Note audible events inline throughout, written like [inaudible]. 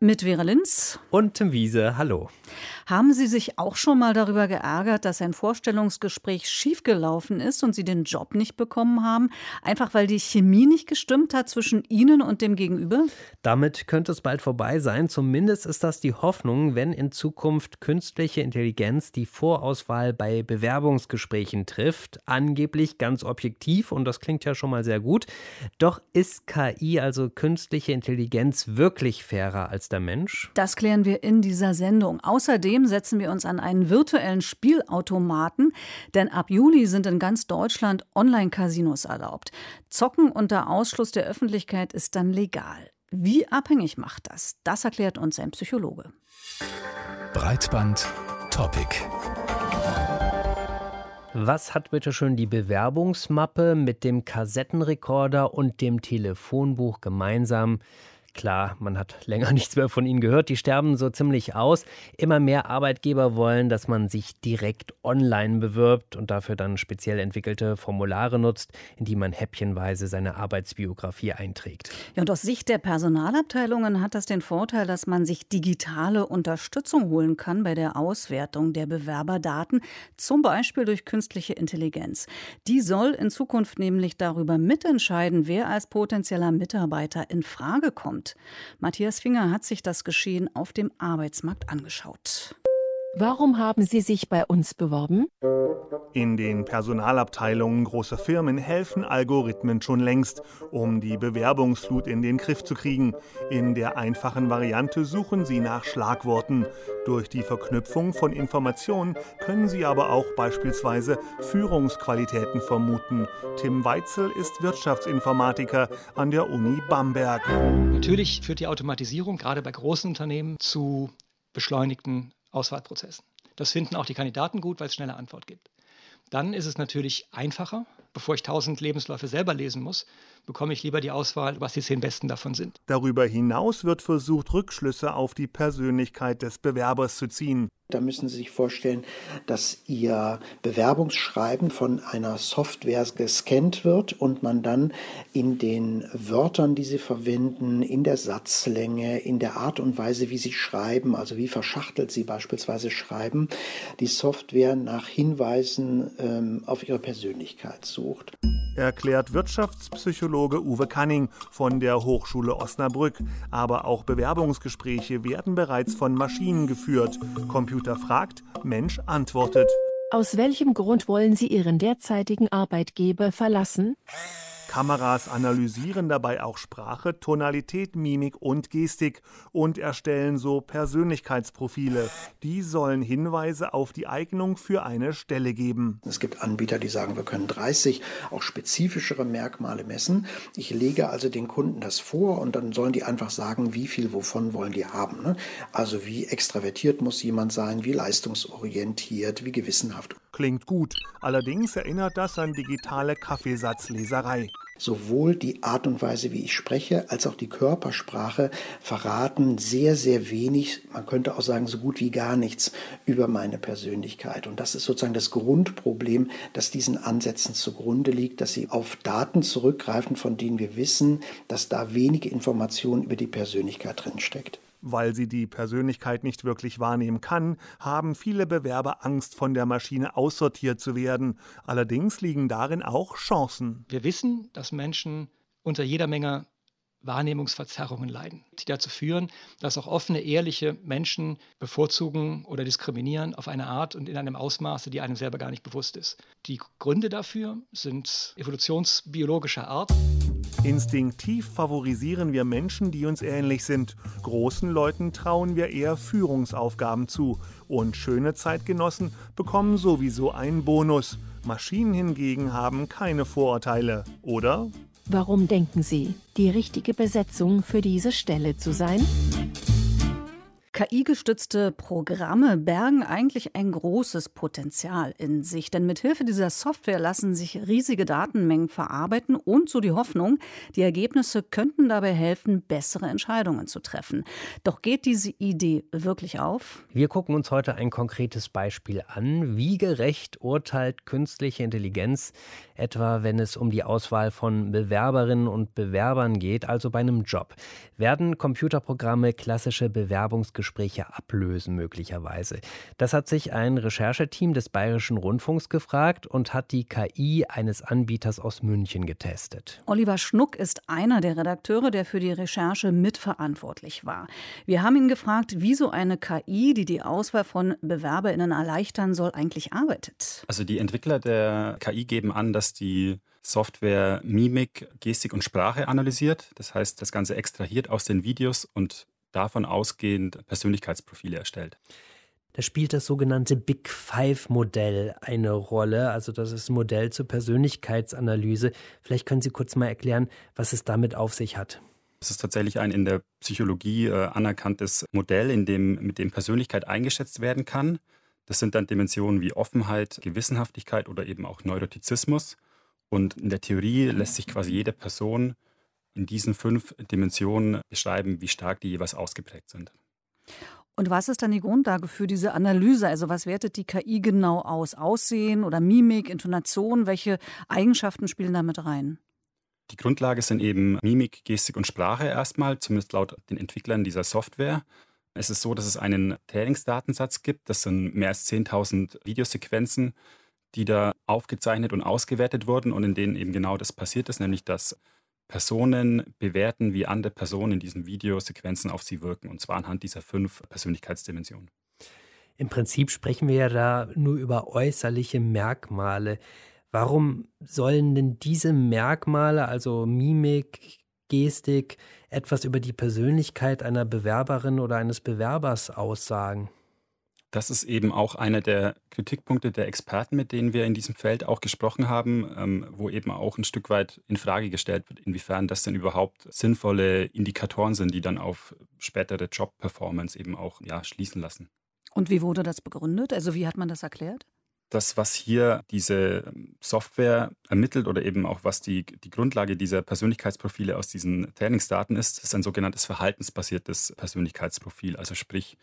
mit Vera Linz und Tim Wiese. Hallo. Haben Sie sich auch schon mal darüber geärgert, dass ein Vorstellungsgespräch schiefgelaufen ist und Sie den Job nicht bekommen haben, einfach weil die Chemie nicht gestimmt hat zwischen Ihnen und dem Gegenüber? Damit könnte es bald vorbei sein. Zumindest ist das die Hoffnung, wenn in Zukunft künstliche Intelligenz die Vorauswahl bei Bewerbungsgesprächen trifft. Angeblich ganz objektiv und das klingt ja schon mal sehr gut. Doch ist KI, also künstliche Intelligenz, wirklich fairer als der Mensch? Das klären wir in dieser Sendung. Außerdem setzen wir uns an einen virtuellen Spielautomaten, denn ab Juli sind in ganz Deutschland Online-Casinos erlaubt. Zocken unter Ausschluss der Öffentlichkeit ist dann legal. Wie abhängig macht das? Das erklärt uns ein Psychologe. Breitband Topic. Was hat bitte schön die Bewerbungsmappe mit dem Kassettenrekorder und dem Telefonbuch gemeinsam? Klar, man hat länger [laughs] nichts mehr von ihnen gehört. Die sterben so ziemlich aus. Immer mehr Arbeitgeber wollen, dass man sich direkt online bewirbt und dafür dann speziell entwickelte Formulare nutzt, in die man häppchenweise seine Arbeitsbiografie einträgt. Ja, und aus Sicht der Personalabteilungen hat das den Vorteil, dass man sich digitale Unterstützung holen kann bei der Auswertung der Bewerberdaten, zum Beispiel durch künstliche Intelligenz. Die soll in Zukunft nämlich darüber mitentscheiden, wer als potenzieller Mitarbeiter in Frage kommt Matthias Finger hat sich das Geschehen auf dem Arbeitsmarkt angeschaut. Warum haben Sie sich bei uns beworben? In den Personalabteilungen großer Firmen helfen Algorithmen schon längst, um die Bewerbungsflut in den Griff zu kriegen. In der einfachen Variante suchen sie nach Schlagworten. Durch die Verknüpfung von Informationen können sie aber auch beispielsweise Führungsqualitäten vermuten. Tim Weitzel ist Wirtschaftsinformatiker an der Uni Bamberg. Natürlich führt die Automatisierung gerade bei großen Unternehmen zu beschleunigten Auswahlprozessen. Das finden auch die Kandidaten gut, weil es schnelle Antwort gibt. Dann ist es natürlich einfacher, bevor ich tausend Lebensläufe selber lesen muss, bekomme ich lieber die Auswahl, was die zehn besten davon sind. Darüber hinaus wird versucht, Rückschlüsse auf die Persönlichkeit des Bewerbers zu ziehen. Da müssen Sie sich vorstellen, dass Ihr Bewerbungsschreiben von einer Software gescannt wird und man dann in den Wörtern, die Sie verwenden, in der Satzlänge, in der Art und Weise, wie Sie schreiben, also wie verschachtelt Sie beispielsweise schreiben, die Software nach Hinweisen ähm, auf Ihre Persönlichkeit sucht. Erklärt Wirtschaftspsychologe Uwe Canning von der Hochschule Osnabrück. Aber auch Bewerbungsgespräche werden bereits von Maschinen geführt. Computer fragt, Mensch antwortet. Aus welchem Grund wollen Sie Ihren derzeitigen Arbeitgeber verlassen? Kameras analysieren dabei auch Sprache, Tonalität, Mimik und Gestik und erstellen so Persönlichkeitsprofile. Die sollen Hinweise auf die Eignung für eine Stelle geben. Es gibt Anbieter, die sagen, wir können 30 auch spezifischere Merkmale messen. Ich lege also den Kunden das vor und dann sollen die einfach sagen, wie viel wovon wollen die haben. Ne? Also wie extravertiert muss jemand sein, wie leistungsorientiert, wie gewissenhaft. Klingt gut. Allerdings erinnert das an digitale Kaffeesatzleserei. Sowohl die Art und Weise, wie ich spreche, als auch die Körpersprache verraten sehr, sehr wenig, man könnte auch sagen, so gut wie gar nichts über meine Persönlichkeit. Und das ist sozusagen das Grundproblem, das diesen Ansätzen zugrunde liegt, dass sie auf Daten zurückgreifen, von denen wir wissen, dass da wenige Information über die Persönlichkeit drinsteckt. Weil sie die Persönlichkeit nicht wirklich wahrnehmen kann, haben viele Bewerber Angst, von der Maschine aussortiert zu werden. Allerdings liegen darin auch Chancen. Wir wissen, dass Menschen unter jeder Menge Wahrnehmungsverzerrungen leiden, die dazu führen, dass auch offene, ehrliche Menschen bevorzugen oder diskriminieren auf eine Art und in einem Ausmaße, die einem selber gar nicht bewusst ist. Die Gründe dafür sind evolutionsbiologischer Art. Instinktiv favorisieren wir Menschen, die uns ähnlich sind. Großen Leuten trauen wir eher Führungsaufgaben zu. Und schöne Zeitgenossen bekommen sowieso einen Bonus. Maschinen hingegen haben keine Vorurteile, oder? Warum denken Sie, die richtige Besetzung für diese Stelle zu sein? KI-gestützte Programme bergen eigentlich ein großes Potenzial in sich, denn mit Hilfe dieser Software lassen sich riesige Datenmengen verarbeiten und so die Hoffnung, die Ergebnisse könnten dabei helfen, bessere Entscheidungen zu treffen. Doch geht diese Idee wirklich auf? Wir gucken uns heute ein konkretes Beispiel an. Wie gerecht urteilt künstliche Intelligenz, etwa wenn es um die Auswahl von Bewerberinnen und Bewerbern geht, also bei einem Job? Werden Computerprogramme klassische Bewerbungsgespräche ablösen möglicherweise? Das hat sich ein Rechercheteam des Bayerischen Rundfunks gefragt und hat die KI eines Anbieters aus München getestet. Oliver Schnuck ist einer der Redakteure, der für die Recherche mitverantwortlich war. Wir haben ihn gefragt, wie so eine KI, die die Auswahl von BewerberInnen erleichtern soll, eigentlich arbeitet. Also die Entwickler der KI geben an, dass die Software Mimik, Gestik und Sprache analysiert. Das heißt, das Ganze extrahiert aus den Videos und davon ausgehend Persönlichkeitsprofile erstellt. Da spielt das sogenannte Big Five-Modell eine Rolle. Also das ist ein Modell zur Persönlichkeitsanalyse. Vielleicht können Sie kurz mal erklären, was es damit auf sich hat. Es ist tatsächlich ein in der Psychologie äh, anerkanntes Modell, in dem, mit dem Persönlichkeit eingeschätzt werden kann. Das sind dann Dimensionen wie Offenheit, Gewissenhaftigkeit oder eben auch Neurotizismus. Und in der Theorie lässt sich quasi jede Person in diesen fünf Dimensionen beschreiben, wie stark die jeweils ausgeprägt sind. Und was ist dann die Grundlage für diese Analyse? Also was wertet die KI genau aus? Aussehen oder Mimik, Intonation? Welche Eigenschaften spielen damit rein? Die Grundlage sind eben Mimik, Gestik und Sprache erstmal, zumindest laut den Entwicklern dieser Software. Es ist so, dass es einen Trainingsdatensatz gibt. Das sind mehr als 10.000 Videosequenzen, die da aufgezeichnet und ausgewertet wurden und in denen eben genau das passiert ist, nämlich dass Personen bewerten, wie andere Personen in diesen Videosequenzen auf sie wirken, und zwar anhand dieser fünf Persönlichkeitsdimensionen. Im Prinzip sprechen wir ja da nur über äußerliche Merkmale. Warum sollen denn diese Merkmale, also Mimik, Gestik, etwas über die Persönlichkeit einer Bewerberin oder eines Bewerbers aussagen? Das ist eben auch einer der Kritikpunkte der Experten, mit denen wir in diesem Feld auch gesprochen haben, ähm, wo eben auch ein Stück weit in Frage gestellt wird, inwiefern das denn überhaupt sinnvolle Indikatoren sind, die dann auf spätere Job-Performance eben auch ja, schließen lassen. Und wie wurde das begründet? Also wie hat man das erklärt? Das, was hier diese Software ermittelt oder eben auch was die, die Grundlage dieser Persönlichkeitsprofile aus diesen Trainingsdaten ist, ist ein sogenanntes verhaltensbasiertes Persönlichkeitsprofil. Also sprich,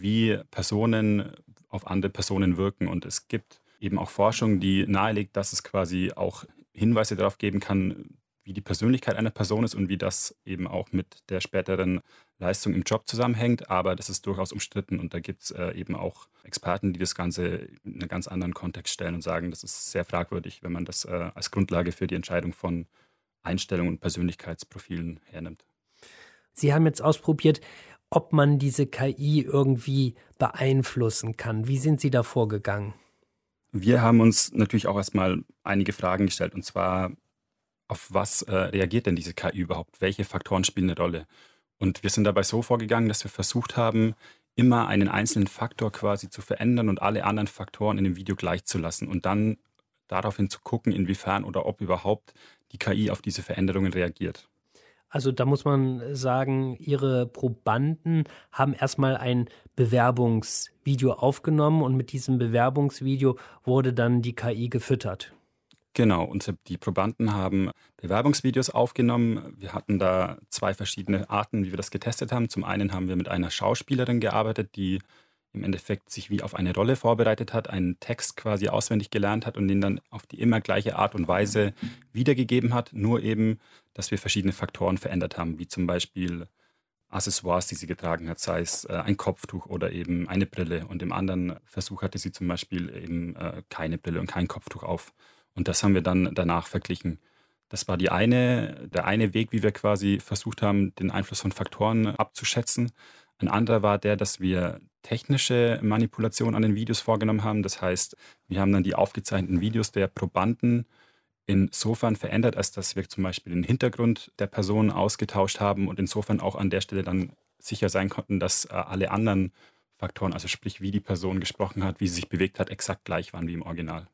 wie Personen auf andere Personen wirken. Und es gibt eben auch Forschung, die nahelegt, dass es quasi auch Hinweise darauf geben kann, wie die Persönlichkeit einer Person ist und wie das eben auch mit der späteren Leistung im Job zusammenhängt. Aber das ist durchaus umstritten und da gibt es äh, eben auch Experten, die das Ganze in einen ganz anderen Kontext stellen und sagen, das ist sehr fragwürdig, wenn man das äh, als Grundlage für die Entscheidung von Einstellungen und Persönlichkeitsprofilen hernimmt. Sie haben jetzt ausprobiert, ob man diese KI irgendwie beeinflussen kann. Wie sind Sie da vorgegangen? Wir haben uns natürlich auch erstmal einige Fragen gestellt. Und zwar, auf was äh, reagiert denn diese KI überhaupt? Welche Faktoren spielen eine Rolle? Und wir sind dabei so vorgegangen, dass wir versucht haben, immer einen einzelnen Faktor quasi zu verändern und alle anderen Faktoren in dem Video gleichzulassen und dann daraufhin zu gucken, inwiefern oder ob überhaupt die KI auf diese Veränderungen reagiert. Also da muss man sagen, ihre Probanden haben erstmal ein Bewerbungsvideo aufgenommen und mit diesem Bewerbungsvideo wurde dann die KI gefüttert. Genau, und die Probanden haben Bewerbungsvideos aufgenommen. Wir hatten da zwei verschiedene Arten, wie wir das getestet haben. Zum einen haben wir mit einer Schauspielerin gearbeitet, die im Endeffekt sich wie auf eine Rolle vorbereitet hat, einen Text quasi auswendig gelernt hat und den dann auf die immer gleiche Art und Weise wiedergegeben hat, nur eben, dass wir verschiedene Faktoren verändert haben, wie zum Beispiel Accessoires, die sie getragen hat, sei es äh, ein Kopftuch oder eben eine Brille. Und im anderen Versuch hatte sie zum Beispiel eben äh, keine Brille und kein Kopftuch auf. Und das haben wir dann danach verglichen. Das war die eine, der eine Weg, wie wir quasi versucht haben, den Einfluss von Faktoren abzuschätzen. Ein anderer war der, dass wir technische Manipulation an den Videos vorgenommen haben. Das heißt, wir haben dann die aufgezeichneten Videos der Probanden insofern verändert, als dass wir zum Beispiel den Hintergrund der Person ausgetauscht haben und insofern auch an der Stelle dann sicher sein konnten, dass äh, alle anderen Faktoren, also sprich wie die Person gesprochen hat, wie sie sich bewegt hat, exakt gleich waren wie im Original.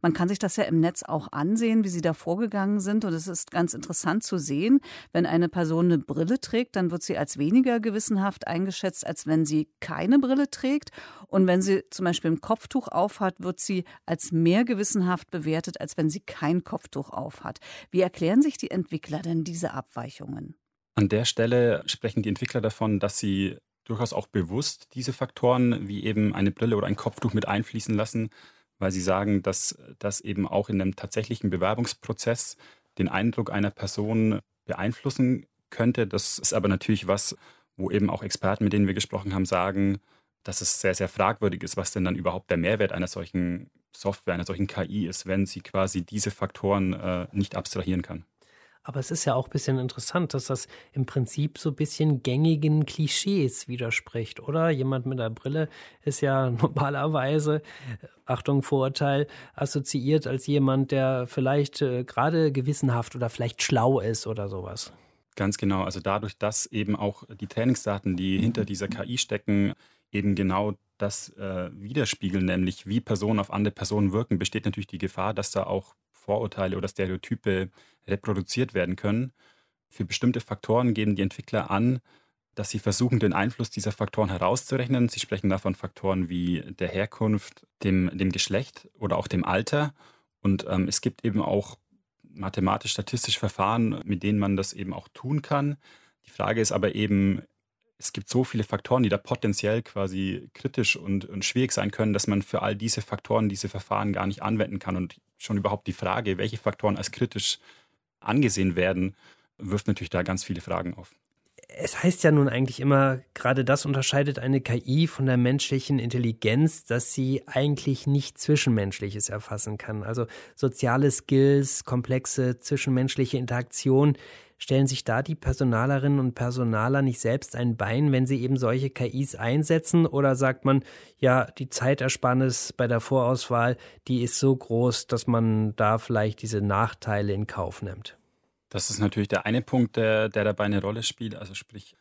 Man kann sich das ja im Netz auch ansehen, wie Sie da vorgegangen sind. Und es ist ganz interessant zu sehen, wenn eine Person eine Brille trägt, dann wird sie als weniger gewissenhaft eingeschätzt, als wenn sie keine Brille trägt. Und wenn sie zum Beispiel ein Kopftuch aufhat, wird sie als mehr gewissenhaft bewertet, als wenn sie kein Kopftuch aufhat. Wie erklären sich die Entwickler denn diese Abweichungen? An der Stelle sprechen die Entwickler davon, dass sie durchaus auch bewusst diese Faktoren wie eben eine Brille oder ein Kopftuch mit einfließen lassen, weil sie sagen, dass das eben auch in einem tatsächlichen Bewerbungsprozess den Eindruck einer Person beeinflussen könnte. Das ist aber natürlich was, wo eben auch Experten, mit denen wir gesprochen haben, sagen, dass es sehr, sehr fragwürdig ist, was denn dann überhaupt der Mehrwert einer solchen Software, einer solchen KI ist, wenn sie quasi diese Faktoren äh, nicht abstrahieren kann. Aber es ist ja auch ein bisschen interessant, dass das im Prinzip so ein bisschen gängigen Klischees widerspricht, oder? Jemand mit einer Brille ist ja [laughs] normalerweise, Achtung, Vorurteil, assoziiert als jemand, der vielleicht äh, gerade gewissenhaft oder vielleicht schlau ist oder sowas. Ganz genau. Also dadurch, dass eben auch die Trainingsdaten, die hinter dieser KI stecken, eben genau das äh, widerspiegeln, nämlich wie Personen auf andere Personen wirken, besteht natürlich die Gefahr, dass da auch Vorurteile oder Stereotype reproduziert werden können. Für bestimmte Faktoren geben die Entwickler an, dass sie versuchen, den Einfluss dieser Faktoren herauszurechnen. Sie sprechen davon Faktoren wie der Herkunft, dem, dem Geschlecht oder auch dem Alter. Und ähm, es gibt eben auch mathematisch-statistische Verfahren, mit denen man das eben auch tun kann. Die Frage ist aber eben, es gibt so viele Faktoren, die da potenziell quasi kritisch und, und schwierig sein können, dass man für all diese Faktoren diese Verfahren gar nicht anwenden kann. Und schon überhaupt die Frage, welche Faktoren als kritisch angesehen werden, wirft natürlich da ganz viele Fragen auf. Es heißt ja nun eigentlich immer, gerade das unterscheidet eine KI von der menschlichen Intelligenz, dass sie eigentlich nicht Zwischenmenschliches erfassen kann. Also soziale Skills, komplexe zwischenmenschliche Interaktion. Stellen sich da die Personalerinnen und Personaler nicht selbst ein Bein, wenn sie eben solche KIs einsetzen? Oder sagt man, ja, die Zeitersparnis bei der Vorauswahl, die ist so groß, dass man da vielleicht diese Nachteile in Kauf nimmt? Das ist natürlich der eine Punkt, der, der dabei eine Rolle spielt. Also sprich,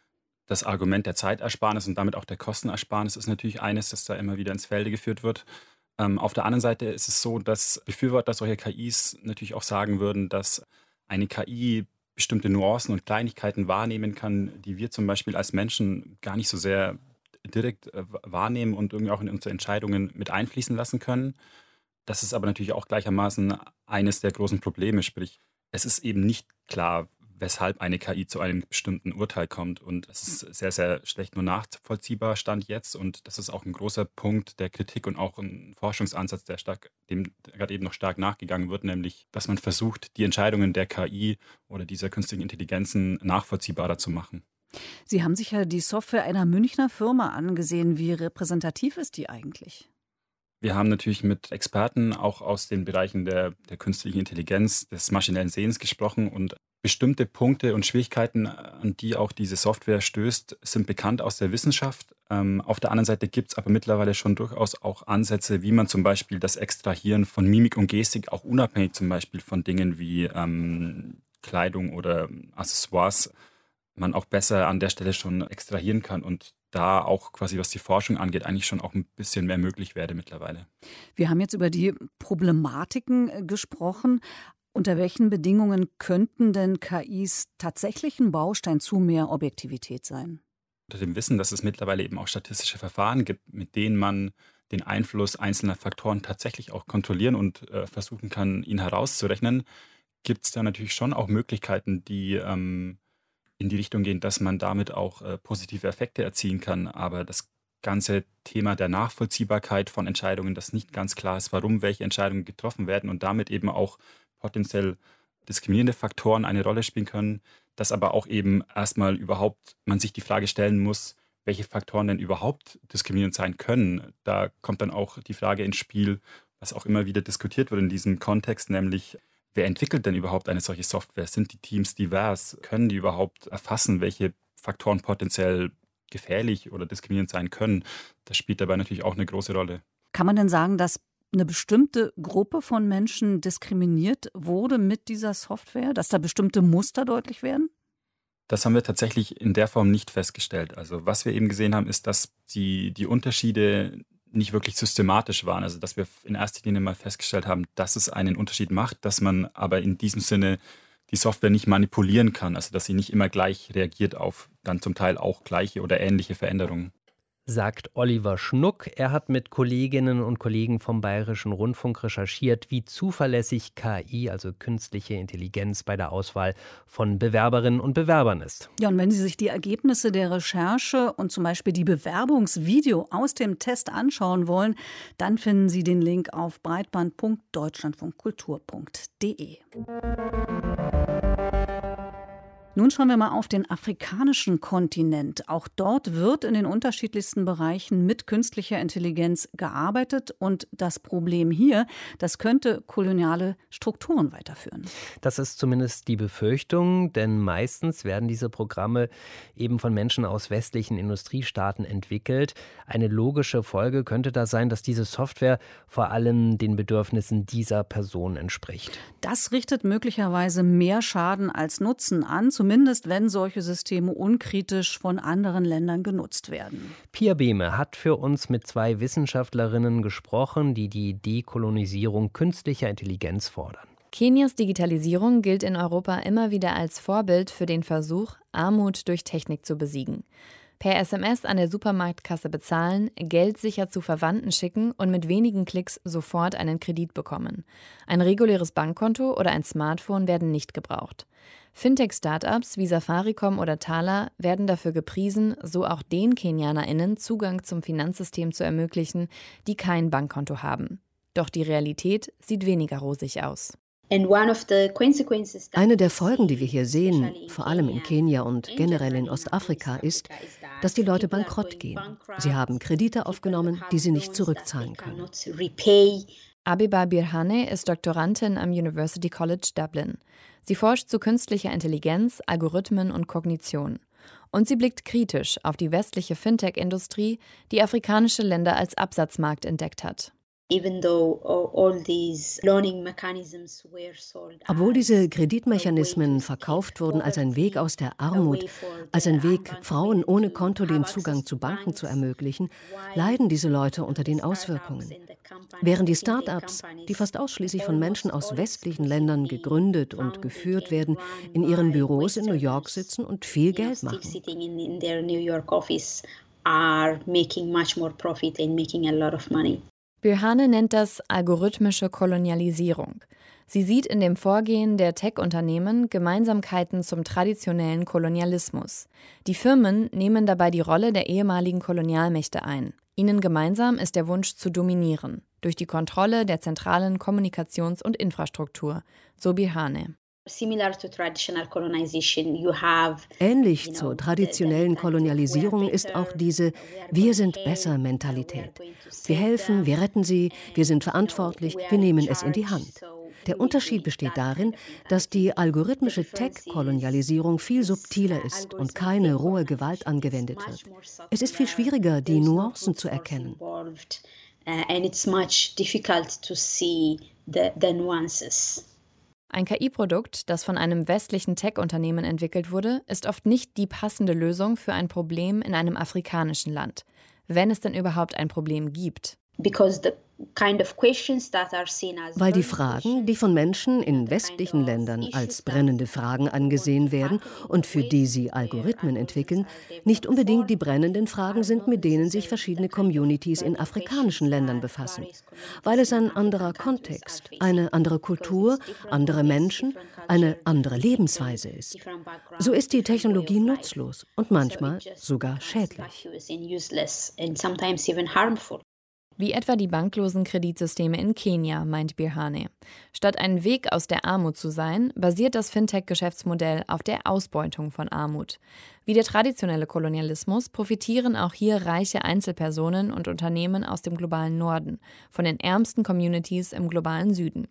das Argument der Zeitersparnis und damit auch der Kostenersparnis ist natürlich eines, das da immer wieder ins Felde geführt wird. Ähm, auf der anderen Seite ist es so, dass Befürworter solcher KIs natürlich auch sagen würden, dass eine KI bestimmte Nuancen und Kleinigkeiten wahrnehmen kann, die wir zum Beispiel als Menschen gar nicht so sehr direkt äh, wahrnehmen und irgendwie auch in unsere Entscheidungen mit einfließen lassen können. Das ist aber natürlich auch gleichermaßen eines der großen Probleme, sprich, es ist eben nicht klar, weshalb eine KI zu einem bestimmten Urteil kommt. Und es ist sehr, sehr schlecht nur nachvollziehbar, stand jetzt. Und das ist auch ein großer Punkt der Kritik und auch ein Forschungsansatz, der stark, dem gerade eben noch stark nachgegangen wird, nämlich, dass man versucht, die Entscheidungen der KI oder dieser künstlichen Intelligenzen nachvollziehbarer zu machen. Sie haben sich ja die Software einer Münchner Firma angesehen. Wie repräsentativ ist die eigentlich? Wir haben natürlich mit Experten auch aus den Bereichen der, der künstlichen Intelligenz, des maschinellen Sehens gesprochen und bestimmte Punkte und Schwierigkeiten, an die auch diese Software stößt, sind bekannt aus der Wissenschaft. Ähm, auf der anderen Seite gibt es aber mittlerweile schon durchaus auch Ansätze, wie man zum Beispiel das Extrahieren von Mimik und Gestik, auch unabhängig zum Beispiel von Dingen wie ähm, Kleidung oder Accessoires, man auch besser an der Stelle schon extrahieren kann und da auch quasi, was die Forschung angeht, eigentlich schon auch ein bisschen mehr möglich werde mittlerweile. Wir haben jetzt über die Problematiken äh, gesprochen. Unter welchen Bedingungen könnten denn KIs tatsächlich ein Baustein zu mehr Objektivität sein? Unter dem Wissen, dass es mittlerweile eben auch statistische Verfahren gibt, mit denen man den Einfluss einzelner Faktoren tatsächlich auch kontrollieren und äh, versuchen kann, ihn herauszurechnen, gibt es da natürlich schon auch Möglichkeiten, die ähm, in die Richtung gehen, dass man damit auch äh, positive Effekte erzielen kann. Aber das ganze Thema der Nachvollziehbarkeit von Entscheidungen, dass nicht ganz klar ist, warum welche Entscheidungen getroffen werden und damit eben auch potenziell diskriminierende Faktoren eine Rolle spielen können, dass aber auch eben erstmal überhaupt man sich die Frage stellen muss, welche Faktoren denn überhaupt diskriminierend sein können. Da kommt dann auch die Frage ins Spiel, was auch immer wieder diskutiert wird in diesem Kontext, nämlich wer entwickelt denn überhaupt eine solche Software? Sind die Teams divers? Können die überhaupt erfassen, welche Faktoren potenziell gefährlich oder diskriminierend sein können? Das spielt dabei natürlich auch eine große Rolle. Kann man denn sagen, dass eine bestimmte Gruppe von Menschen diskriminiert wurde mit dieser Software, dass da bestimmte Muster deutlich werden? Das haben wir tatsächlich in der Form nicht festgestellt. Also was wir eben gesehen haben, ist, dass die, die Unterschiede nicht wirklich systematisch waren. Also dass wir in erster Linie mal festgestellt haben, dass es einen Unterschied macht, dass man aber in diesem Sinne die Software nicht manipulieren kann, also dass sie nicht immer gleich reagiert auf dann zum Teil auch gleiche oder ähnliche Veränderungen sagt Oliver Schnuck. Er hat mit Kolleginnen und Kollegen vom Bayerischen Rundfunk recherchiert, wie zuverlässig KI, also künstliche Intelligenz, bei der Auswahl von Bewerberinnen und Bewerbern ist. Ja, und wenn Sie sich die Ergebnisse der Recherche und zum Beispiel die Bewerbungsvideo aus dem Test anschauen wollen, dann finden Sie den Link auf breitband.deutschlandfunkkultur.de. Nun schauen wir mal auf den afrikanischen Kontinent. Auch dort wird in den unterschiedlichsten Bereichen mit künstlicher Intelligenz gearbeitet. Und das Problem hier, das könnte koloniale Strukturen weiterführen. Das ist zumindest die Befürchtung, denn meistens werden diese Programme eben von Menschen aus westlichen Industriestaaten entwickelt. Eine logische Folge könnte da sein, dass diese Software vor allem den Bedürfnissen dieser Person entspricht. Das richtet möglicherweise mehr Schaden als Nutzen an zumindest wenn solche Systeme unkritisch von anderen Ländern genutzt werden. Pia Behme hat für uns mit zwei Wissenschaftlerinnen gesprochen, die die Dekolonisierung künstlicher Intelligenz fordern. Kenias Digitalisierung gilt in Europa immer wieder als Vorbild für den Versuch, Armut durch Technik zu besiegen. Per SMS an der Supermarktkasse bezahlen, Geld sicher zu Verwandten schicken und mit wenigen Klicks sofort einen Kredit bekommen. Ein reguläres Bankkonto oder ein Smartphone werden nicht gebraucht. Fintech-Startups wie Safaricom oder Thaler werden dafür gepriesen, so auch den KenianerInnen Zugang zum Finanzsystem zu ermöglichen, die kein Bankkonto haben. Doch die Realität sieht weniger rosig aus. Eine der Folgen, die wir hier sehen, vor allem in Kenia und generell in Ostafrika, ist, dass die Leute bankrott gehen. Sie haben Kredite aufgenommen, die sie nicht zurückzahlen können. Abiba Birhane ist Doktorandin am University College Dublin. Sie forscht zu künstlicher Intelligenz, Algorithmen und Kognition. Und sie blickt kritisch auf die westliche Fintech-Industrie, die afrikanische Länder als Absatzmarkt entdeckt hat. Obwohl diese Kreditmechanismen verkauft wurden als ein Weg aus der Armut, als ein Weg, Frauen ohne Konto den Zugang zu Banken zu ermöglichen, leiden diese Leute unter den Auswirkungen. Während die Start-ups, die fast ausschließlich von Menschen aus westlichen Ländern gegründet und geführt werden, in ihren Büros in New York sitzen und viel Geld machen. are making much more profit and making a lot of money. Birhane nennt das algorithmische Kolonialisierung. Sie sieht in dem Vorgehen der Tech-Unternehmen Gemeinsamkeiten zum traditionellen Kolonialismus. Die Firmen nehmen dabei die Rolle der ehemaligen Kolonialmächte ein. Ihnen gemeinsam ist der Wunsch zu dominieren durch die Kontrolle der zentralen Kommunikations- und Infrastruktur, so Birhane. Ähnlich zur traditionellen Kolonialisierung ist auch diese Wir sind besser Mentalität. Wir helfen, wir retten sie, wir sind verantwortlich, wir nehmen es in die Hand. Der Unterschied besteht darin, dass die algorithmische Tech-Kolonialisierung viel subtiler ist und keine rohe Gewalt angewendet wird. Es ist viel schwieriger, die Nuancen zu erkennen. And it's much difficult to see the, the nuances. Ein KI-Produkt, das von einem westlichen Tech-Unternehmen entwickelt wurde, ist oft nicht die passende Lösung für ein Problem in einem afrikanischen Land, wenn es denn überhaupt ein Problem gibt. Because the weil die Fragen, die von Menschen in westlichen Ländern als brennende Fragen angesehen werden und für die sie Algorithmen entwickeln, nicht unbedingt die brennenden Fragen sind, mit denen sich verschiedene Communities in afrikanischen Ländern befassen. Weil es ein anderer Kontext, eine andere Kultur, andere Menschen, eine andere Lebensweise ist. So ist die Technologie nutzlos und manchmal sogar schädlich wie etwa die banklosen Kreditsysteme in Kenia, meint Birhane. Statt ein Weg aus der Armut zu sein, basiert das Fintech-Geschäftsmodell auf der Ausbeutung von Armut. Wie der traditionelle Kolonialismus profitieren auch hier reiche Einzelpersonen und Unternehmen aus dem globalen Norden, von den ärmsten Communities im globalen Süden.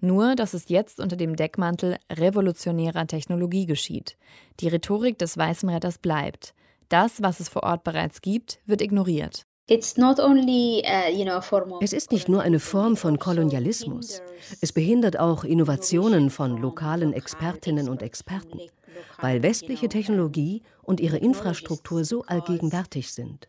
Nur, dass es jetzt unter dem Deckmantel revolutionärer Technologie geschieht. Die Rhetorik des weißen Retters bleibt. Das, was es vor Ort bereits gibt, wird ignoriert. Uh, es ist nicht nur eine Form von Kolonialismus. Es behindert auch Innovationen von lokalen Expertinnen und Experten, weil westliche Technologie und ihre Infrastruktur so allgegenwärtig sind.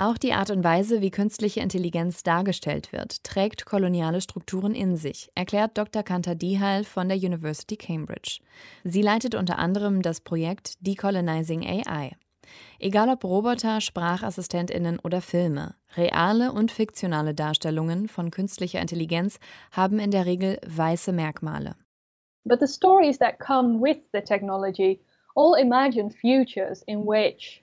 Auch die Art und Weise, wie künstliche Intelligenz dargestellt wird, trägt koloniale Strukturen in sich, erklärt Dr. Kanta Dihal von der University Cambridge. Sie leitet unter anderem das Projekt Decolonizing AI. Egal ob Roboter, Sprachassistentinnen oder Filme, reale und fiktionale Darstellungen von künstlicher Intelligenz haben in der Regel weiße Merkmale. But the stories that come with the technology all imagine futures in which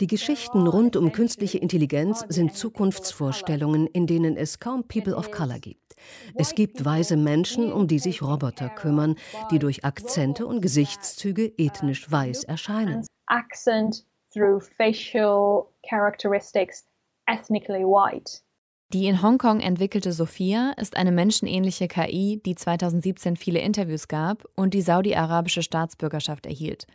die Geschichten rund um künstliche Intelligenz sind Zukunftsvorstellungen, in denen es kaum People of Color gibt. Es gibt weise Menschen, um die sich Roboter kümmern, die durch Akzente und Gesichtszüge ethnisch weiß erscheinen. Die in Hongkong entwickelte Sophia ist eine menschenähnliche KI, die 2017 viele Interviews gab und die saudi-arabische Staatsbürgerschaft erhielt.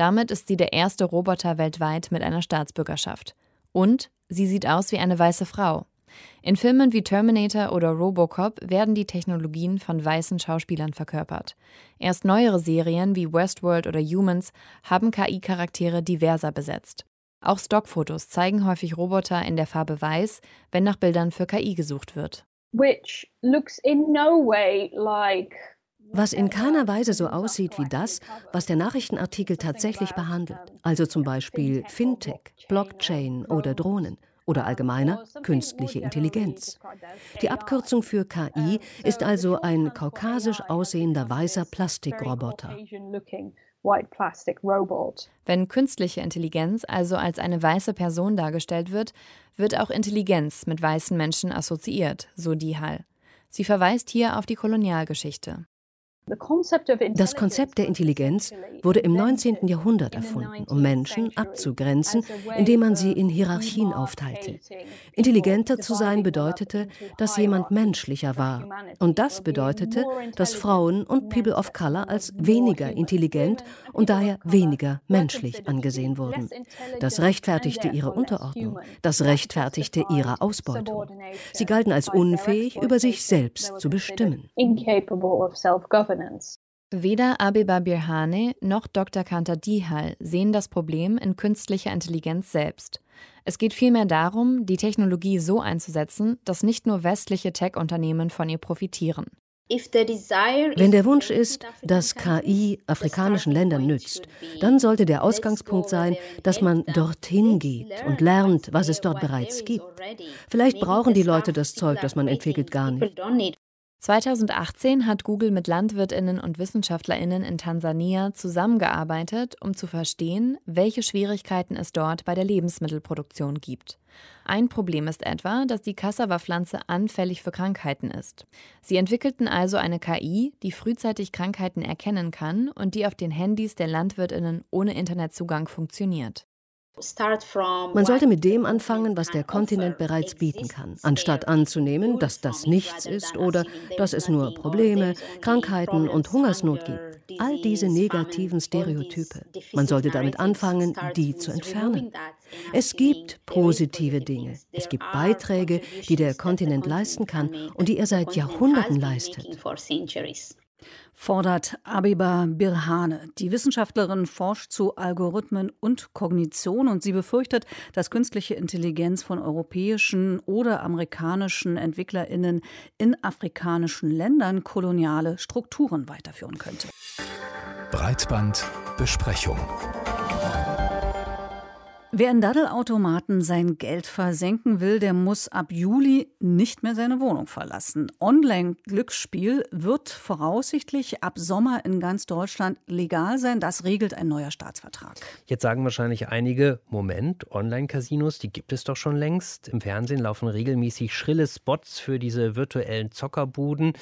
Damit ist sie der erste Roboter weltweit mit einer Staatsbürgerschaft. Und sie sieht aus wie eine weiße Frau. In Filmen wie Terminator oder Robocop werden die Technologien von weißen Schauspielern verkörpert. Erst neuere Serien wie Westworld oder Humans haben KI-Charaktere diverser besetzt. Auch Stockfotos zeigen häufig Roboter in der Farbe weiß, wenn nach Bildern für KI gesucht wird. Which looks in no way like was in keiner Weise so aussieht wie das, was der Nachrichtenartikel tatsächlich behandelt, also zum Beispiel Fintech, Blockchain oder Drohnen oder allgemeiner künstliche Intelligenz. Die Abkürzung für KI ist also ein kaukasisch aussehender weißer Plastikroboter. Wenn künstliche Intelligenz also als eine weiße Person dargestellt wird, wird auch Intelligenz mit weißen Menschen assoziiert, so Dihal. Sie verweist hier auf die Kolonialgeschichte. Das Konzept der Intelligenz wurde im 19. Jahrhundert erfunden, um Menschen abzugrenzen, indem man sie in Hierarchien aufteilte. Intelligenter zu sein bedeutete, dass jemand menschlicher war. Und das bedeutete, dass Frauen und People of Color als weniger intelligent und daher weniger menschlich angesehen wurden. Das rechtfertigte ihre Unterordnung. Das rechtfertigte ihre Ausbeutung. Sie galten als unfähig, über sich selbst zu bestimmen. Governance. Weder Abeba Birhane noch Dr. Kanter Dihal sehen das Problem in künstlicher Intelligenz selbst. Es geht vielmehr darum, die Technologie so einzusetzen, dass nicht nur westliche Tech-Unternehmen von ihr profitieren. Wenn der Wunsch ist, dass KI afrikanischen Ländern nützt, dann sollte der Ausgangspunkt sein, dass man dorthin geht und lernt, was es dort bereits gibt. Vielleicht brauchen die Leute das Zeug, das man entwickelt, gar nicht. 2018 hat Google mit Landwirtinnen und Wissenschaftlerinnen in Tansania zusammengearbeitet, um zu verstehen, welche Schwierigkeiten es dort bei der Lebensmittelproduktion gibt. Ein Problem ist etwa, dass die Cassava-Pflanze anfällig für Krankheiten ist. Sie entwickelten also eine KI, die frühzeitig Krankheiten erkennen kann und die auf den Handys der Landwirtinnen ohne Internetzugang funktioniert. Man sollte mit dem anfangen, was der Kontinent bereits bieten kann, anstatt anzunehmen, dass das nichts ist oder dass es nur Probleme, Krankheiten und Hungersnot gibt. All diese negativen Stereotype. Man sollte damit anfangen, die zu entfernen. Es gibt positive Dinge. Es gibt Beiträge, die der Kontinent leisten kann und die er seit Jahrhunderten leistet fordert Abiba Birhane. Die Wissenschaftlerin forscht zu Algorithmen und Kognition und sie befürchtet, dass künstliche Intelligenz von europäischen oder amerikanischen EntwicklerInnen in afrikanischen Ländern koloniale Strukturen weiterführen könnte. Breitbandbesprechung. Wer in Daddelautomaten sein Geld versenken will, der muss ab Juli nicht mehr seine Wohnung verlassen. Online-Glücksspiel wird voraussichtlich ab Sommer in ganz Deutschland legal sein. Das regelt ein neuer Staatsvertrag. Jetzt sagen wahrscheinlich einige, Moment, Online-Casinos, die gibt es doch schon längst. Im Fernsehen laufen regelmäßig schrille Spots für diese virtuellen Zockerbuden.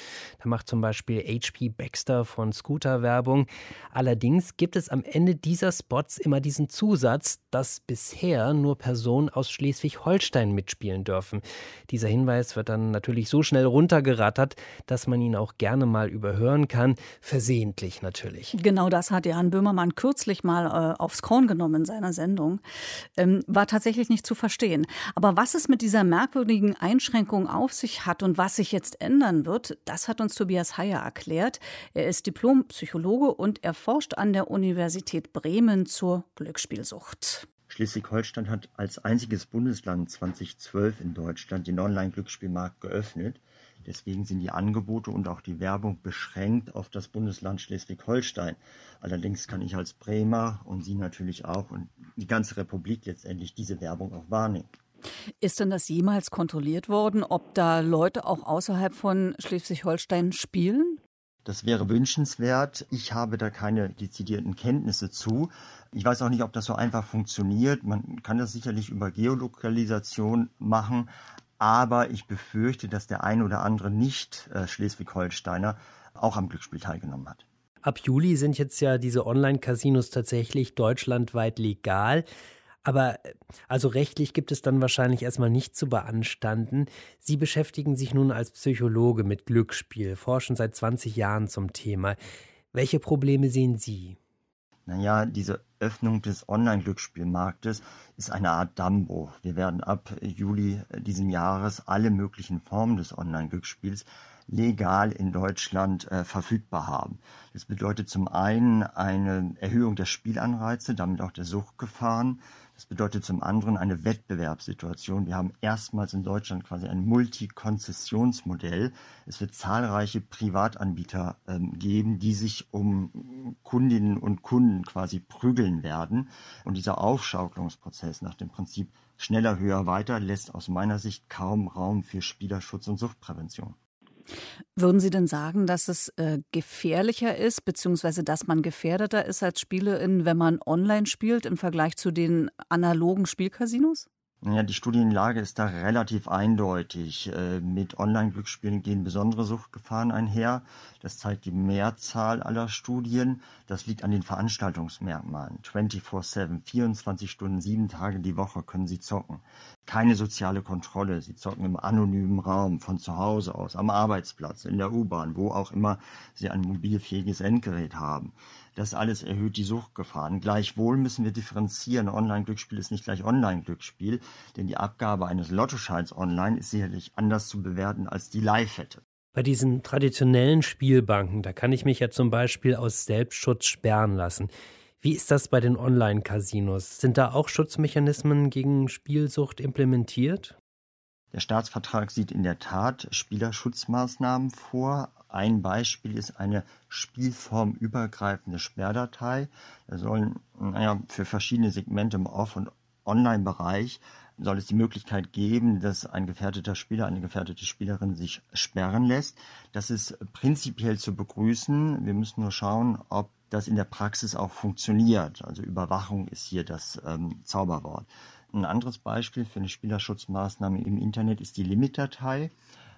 Da macht zum Beispiel HP Baxter von Scooter Werbung. Allerdings gibt es am Ende dieser Spots immer diesen Zusatz, dass bis bisher nur Personen aus Schleswig-Holstein mitspielen dürfen. Dieser Hinweis wird dann natürlich so schnell runtergerattert, dass man ihn auch gerne mal überhören kann. Versehentlich natürlich. Genau das hat Jan Böhmermann kürzlich mal äh, aufs Korn genommen in seiner Sendung. Ähm, war tatsächlich nicht zu verstehen. Aber was es mit dieser merkwürdigen Einschränkung auf sich hat und was sich jetzt ändern wird, das hat uns Tobias Heyer erklärt. Er ist Diplompsychologe und er forscht an der Universität Bremen zur Glücksspielsucht. Schleswig-Holstein hat als einziges Bundesland 2012 in Deutschland den Online-Glücksspielmarkt geöffnet. Deswegen sind die Angebote und auch die Werbung beschränkt auf das Bundesland Schleswig-Holstein. Allerdings kann ich als Bremer und Sie natürlich auch und die ganze Republik letztendlich diese Werbung auch wahrnehmen. Ist denn das jemals kontrolliert worden, ob da Leute auch außerhalb von Schleswig-Holstein spielen? Das wäre wünschenswert. Ich habe da keine dezidierten Kenntnisse zu. Ich weiß auch nicht, ob das so einfach funktioniert. Man kann das sicherlich über Geolokalisation machen, aber ich befürchte, dass der ein oder andere Nicht-Schleswig-Holsteiner auch am Glücksspiel teilgenommen hat. Ab Juli sind jetzt ja diese Online-Casinos tatsächlich deutschlandweit legal. Aber also rechtlich gibt es dann wahrscheinlich erstmal nicht zu beanstanden. Sie beschäftigen sich nun als Psychologe mit Glücksspiel, forschen seit 20 Jahren zum Thema. Welche Probleme sehen Sie? Naja, diese Öffnung des Online-Glücksspielmarktes ist eine Art Dammbruch. Wir werden ab Juli diesen Jahres alle möglichen Formen des Online-Glücksspiels legal in Deutschland äh, verfügbar haben. Das bedeutet zum einen eine Erhöhung der Spielanreize, damit auch der Suchtgefahren. Das bedeutet zum anderen eine Wettbewerbssituation. Wir haben erstmals in Deutschland quasi ein Multikonzessionsmodell. Es wird zahlreiche Privatanbieter ähm, geben, die sich um Kundinnen und Kunden quasi prügeln werden. Und dieser Aufschaukelungsprozess nach dem Prinzip schneller, höher, weiter lässt aus meiner Sicht kaum Raum für Spielerschutz und Suchtprävention. Würden Sie denn sagen, dass es äh, gefährlicher ist, beziehungsweise dass man gefährdeter ist als Spielerin, wenn man online spielt im Vergleich zu den analogen Spielcasinos? Ja, die Studienlage ist da relativ eindeutig. Äh, mit Online-Glücksspielen gehen besondere Suchtgefahren einher. Das zeigt die Mehrzahl aller Studien. Das liegt an den Veranstaltungsmerkmalen. 24-7, 24 Stunden, sieben Tage die Woche können sie zocken. Keine soziale Kontrolle. Sie zocken im anonymen Raum, von zu Hause aus, am Arbeitsplatz, in der U-Bahn, wo auch immer sie ein mobilfähiges Endgerät haben. Das alles erhöht die Suchtgefahren. Gleichwohl müssen wir differenzieren. Online-Glücksspiel ist nicht gleich Online-Glücksspiel, denn die Abgabe eines Lottoscheins online ist sicherlich anders zu bewerten als die Live-Wette. Bei diesen traditionellen Spielbanken, da kann ich mich ja zum Beispiel aus Selbstschutz sperren lassen. Wie ist das bei den Online-Casinos? Sind da auch Schutzmechanismen gegen Spielsucht implementiert? Der Staatsvertrag sieht in der Tat Spielerschutzmaßnahmen vor, ein Beispiel ist eine spielformübergreifende Sperrdatei. Da sollen naja, für verschiedene Segmente im Off- und Online-Bereich soll es die Möglichkeit geben, dass ein gefährdeter Spieler, eine gefährdete Spielerin sich sperren lässt. Das ist prinzipiell zu begrüßen. Wir müssen nur schauen, ob das in der Praxis auch funktioniert. Also Überwachung ist hier das ähm, Zauberwort. Ein anderes Beispiel für eine Spielerschutzmaßnahme im Internet ist die Limitdatei.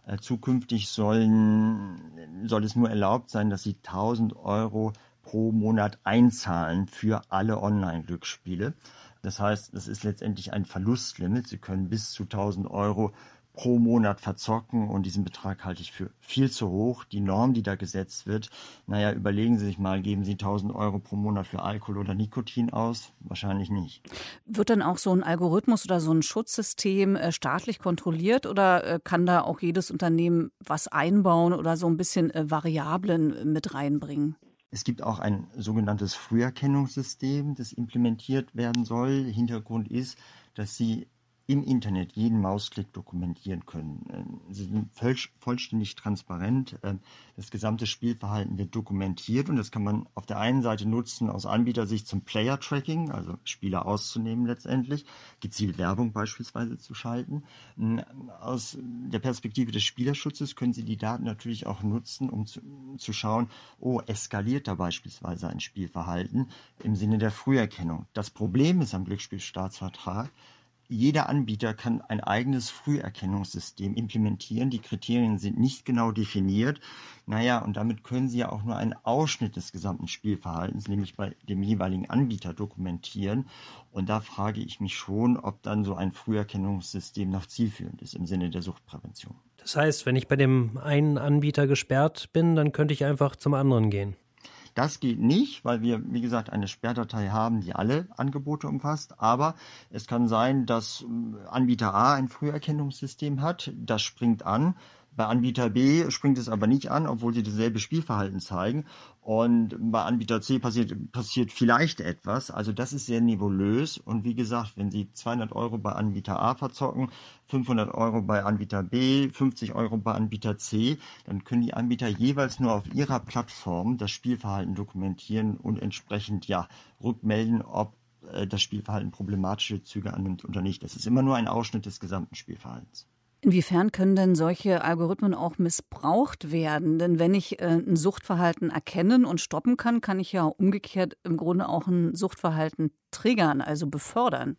Äh, zukünftig sollen, soll es nur erlaubt sein, dass Sie 1000 Euro pro Monat einzahlen für alle Online-Glücksspiele. Das heißt, es ist letztendlich ein Verlustlimit. Sie können bis zu 1000 Euro pro Monat verzocken und diesen Betrag halte ich für viel zu hoch. Die Norm, die da gesetzt wird, naja, überlegen Sie sich mal, geben Sie 1000 Euro pro Monat für Alkohol oder Nikotin aus? Wahrscheinlich nicht. Wird dann auch so ein Algorithmus oder so ein Schutzsystem äh, staatlich kontrolliert oder äh, kann da auch jedes Unternehmen was einbauen oder so ein bisschen äh, Variablen mit reinbringen? Es gibt auch ein sogenanntes Früherkennungssystem, das implementiert werden soll. Hintergrund ist, dass Sie im Internet jeden Mausklick dokumentieren können. Ähm, sie sind vollständig transparent. Ähm, das gesamte Spielverhalten wird dokumentiert und das kann man auf der einen Seite nutzen aus Anbietersicht zum Player-Tracking, also Spieler auszunehmen letztendlich, gezielt Werbung beispielsweise zu schalten. Ähm, aus der Perspektive des Spielerschutzes können Sie die Daten natürlich auch nutzen, um zu, zu schauen, oh, eskaliert da beispielsweise ein Spielverhalten im Sinne der Früherkennung. Das Problem ist am Glücksspielstaatsvertrag, jeder Anbieter kann ein eigenes Früherkennungssystem implementieren. Die Kriterien sind nicht genau definiert. Naja, und damit können Sie ja auch nur einen Ausschnitt des gesamten Spielverhaltens, nämlich bei dem jeweiligen Anbieter, dokumentieren. Und da frage ich mich schon, ob dann so ein Früherkennungssystem noch zielführend ist im Sinne der Suchtprävention. Das heißt, wenn ich bei dem einen Anbieter gesperrt bin, dann könnte ich einfach zum anderen gehen. Das geht nicht, weil wir, wie gesagt, eine Sperrdatei haben, die alle Angebote umfasst. Aber es kann sein, dass äh, Anbieter A ein Früherkennungssystem hat. Das springt an. Bei Anbieter B springt es aber nicht an, obwohl sie dasselbe Spielverhalten zeigen. Und bei Anbieter C passiert, passiert vielleicht etwas. Also das ist sehr nebulös. Und wie gesagt, wenn Sie 200 Euro bei Anbieter A verzocken, 500 Euro bei Anbieter B, 50 Euro bei Anbieter C, dann können die Anbieter jeweils nur auf ihrer Plattform das Spielverhalten dokumentieren und entsprechend ja rückmelden, ob äh, das Spielverhalten problematische Züge annimmt oder nicht. Das ist immer nur ein Ausschnitt des gesamten Spielverhaltens. Inwiefern können denn solche Algorithmen auch missbraucht werden? Denn wenn ich äh, ein Suchtverhalten erkennen und stoppen kann, kann ich ja umgekehrt im Grunde auch ein Suchtverhalten triggern, also befördern.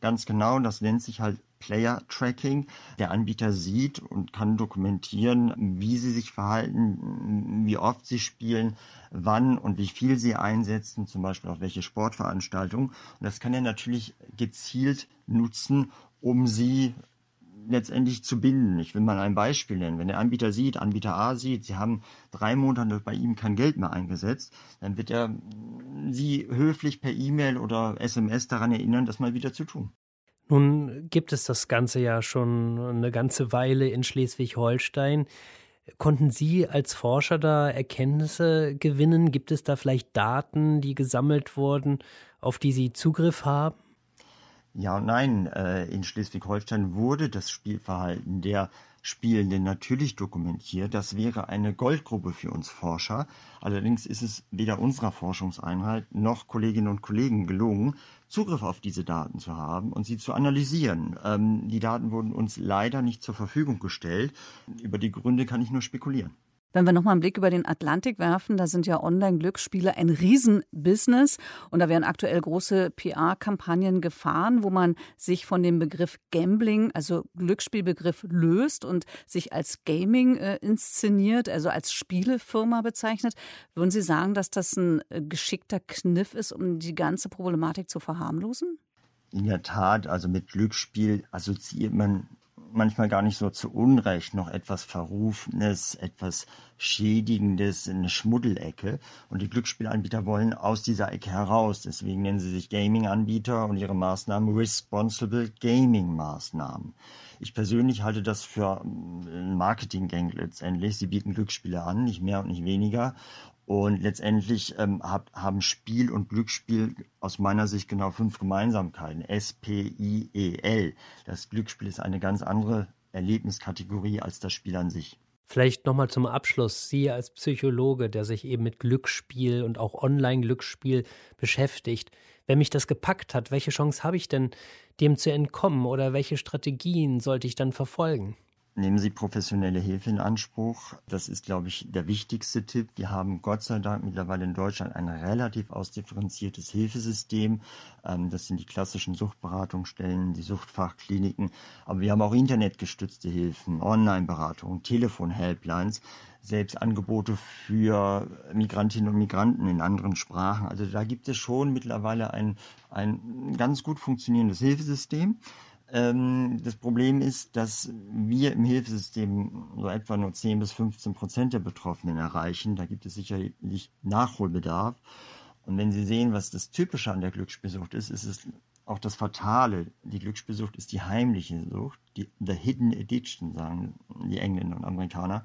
Ganz genau, das nennt sich halt Player Tracking. Der Anbieter sieht und kann dokumentieren, wie sie sich verhalten, wie oft sie spielen, wann und wie viel sie einsetzen, zum Beispiel auf welche Sportveranstaltungen. Und das kann er natürlich gezielt nutzen, um sie letztendlich zu binden. Ich will mal ein Beispiel nennen. Wenn der Anbieter sieht, Anbieter A sieht, Sie haben drei Monate bei ihm kein Geld mehr eingesetzt, dann wird er Sie höflich per E-Mail oder SMS daran erinnern, das mal wieder zu tun. Nun gibt es das Ganze ja schon eine ganze Weile in Schleswig-Holstein. Konnten Sie als Forscher da Erkenntnisse gewinnen? Gibt es da vielleicht Daten, die gesammelt wurden, auf die Sie Zugriff haben? Ja und nein. Äh, in Schleswig-Holstein wurde das Spielverhalten der Spielenden natürlich dokumentiert. Das wäre eine Goldgrube für uns Forscher. Allerdings ist es weder unserer Forschungseinheit noch Kolleginnen und Kollegen gelungen, Zugriff auf diese Daten zu haben und sie zu analysieren. Ähm, die Daten wurden uns leider nicht zur Verfügung gestellt. Über die Gründe kann ich nur spekulieren. Wenn wir nochmal einen Blick über den Atlantik werfen, da sind ja Online-Glücksspiele ein Riesenbusiness und da werden aktuell große PR-Kampagnen gefahren, wo man sich von dem Begriff Gambling, also Glücksspielbegriff, löst und sich als Gaming äh, inszeniert, also als Spielefirma bezeichnet. Würden Sie sagen, dass das ein äh, geschickter Kniff ist, um die ganze Problematik zu verharmlosen? In der Tat, also mit Glücksspiel assoziiert man manchmal gar nicht so zu Unrecht noch etwas Verrufenes, etwas Schädigendes, eine Schmuddelecke. Und die Glücksspielanbieter wollen aus dieser Ecke heraus. Deswegen nennen sie sich Gaming-Anbieter und ihre Maßnahmen Responsible Gaming-Maßnahmen. Ich persönlich halte das für ein Marketing-Gang letztendlich. Sie bieten Glücksspiele an, nicht mehr und nicht weniger. Und letztendlich ähm, hab, haben Spiel und Glücksspiel aus meiner Sicht genau fünf Gemeinsamkeiten. S-P-I-E-L. Das Glücksspiel ist eine ganz andere Erlebniskategorie als das Spiel an sich. Vielleicht nochmal zum Abschluss. Sie als Psychologe, der sich eben mit Glücksspiel und auch Online-Glücksspiel beschäftigt. Wenn mich das gepackt hat, welche Chance habe ich denn, dem zu entkommen oder welche Strategien sollte ich dann verfolgen? Nehmen Sie professionelle Hilfe in Anspruch. Das ist, glaube ich, der wichtigste Tipp. Wir haben Gott sei Dank mittlerweile in Deutschland ein relativ ausdifferenziertes Hilfesystem. Ähm, das sind die klassischen Suchtberatungsstellen, die Suchtfachkliniken. Aber wir haben auch internetgestützte Hilfen, Online-Beratung, Telefon-Helplines, selbst Angebote für Migrantinnen und Migranten in anderen Sprachen. Also da gibt es schon mittlerweile ein, ein ganz gut funktionierendes Hilfesystem. Ähm, das Problem ist, dass wir im Hilfesystem so etwa nur 10 bis 15 Prozent der Betroffenen erreichen. Da gibt es sicherlich Nachholbedarf. Und wenn Sie sehen, was das Typische an der Glücksspielsucht ist, ist es auch das Fatale. Die Glücksspielsucht ist die heimliche Sucht, die the hidden addiction, sagen die Engländer und Amerikaner.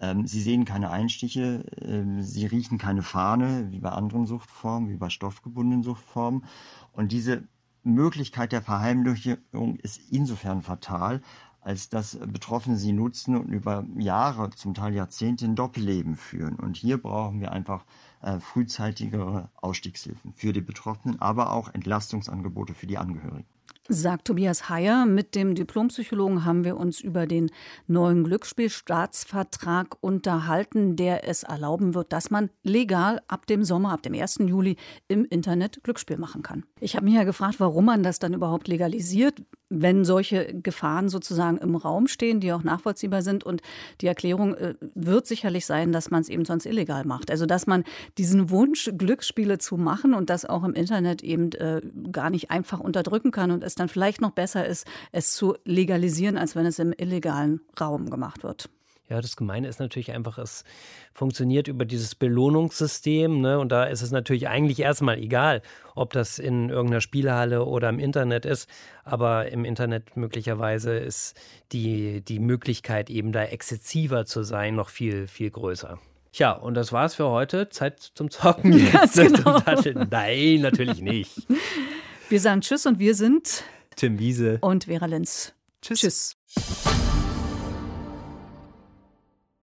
Ähm, sie sehen keine Einstiche, ähm, sie riechen keine Fahne, wie bei anderen Suchtformen, wie bei stoffgebundenen Suchtformen. Und diese Möglichkeit der Verheimlichung ist insofern fatal, als dass Betroffene sie nutzen und über Jahre, zum Teil Jahrzehnte ein Doppelleben führen. Und hier brauchen wir einfach äh, frühzeitigere Ausstiegshilfen für die Betroffenen, aber auch Entlastungsangebote für die Angehörigen. Sagt Tobias Heyer. Mit dem Diplompsychologen haben wir uns über den neuen Glücksspielstaatsvertrag unterhalten, der es erlauben wird, dass man legal ab dem Sommer, ab dem 1. Juli im Internet Glücksspiel machen kann. Ich habe mich ja gefragt, warum man das dann überhaupt legalisiert, wenn solche Gefahren sozusagen im Raum stehen, die auch nachvollziehbar sind. Und die Erklärung äh, wird sicherlich sein, dass man es eben sonst illegal macht. Also dass man diesen Wunsch, Glücksspiele zu machen und das auch im Internet eben äh, gar nicht einfach unterdrücken kann und es dann vielleicht noch besser ist, es zu legalisieren, als wenn es im illegalen Raum gemacht wird. Ja, das Gemeine ist natürlich einfach, es funktioniert über dieses Belohnungssystem. Ne? Und da ist es natürlich eigentlich erstmal egal, ob das in irgendeiner Spielhalle oder im Internet ist. Aber im Internet möglicherweise ist die, die Möglichkeit, eben da exzessiver zu sein, noch viel, viel größer. Tja, und das war's für heute. Zeit zum Zocken [laughs] jetzt. Genau. Nein, natürlich nicht. [laughs] Wir sagen Tschüss und wir sind Tim Wiese und Vera Linz. Tschüss. Tschüss.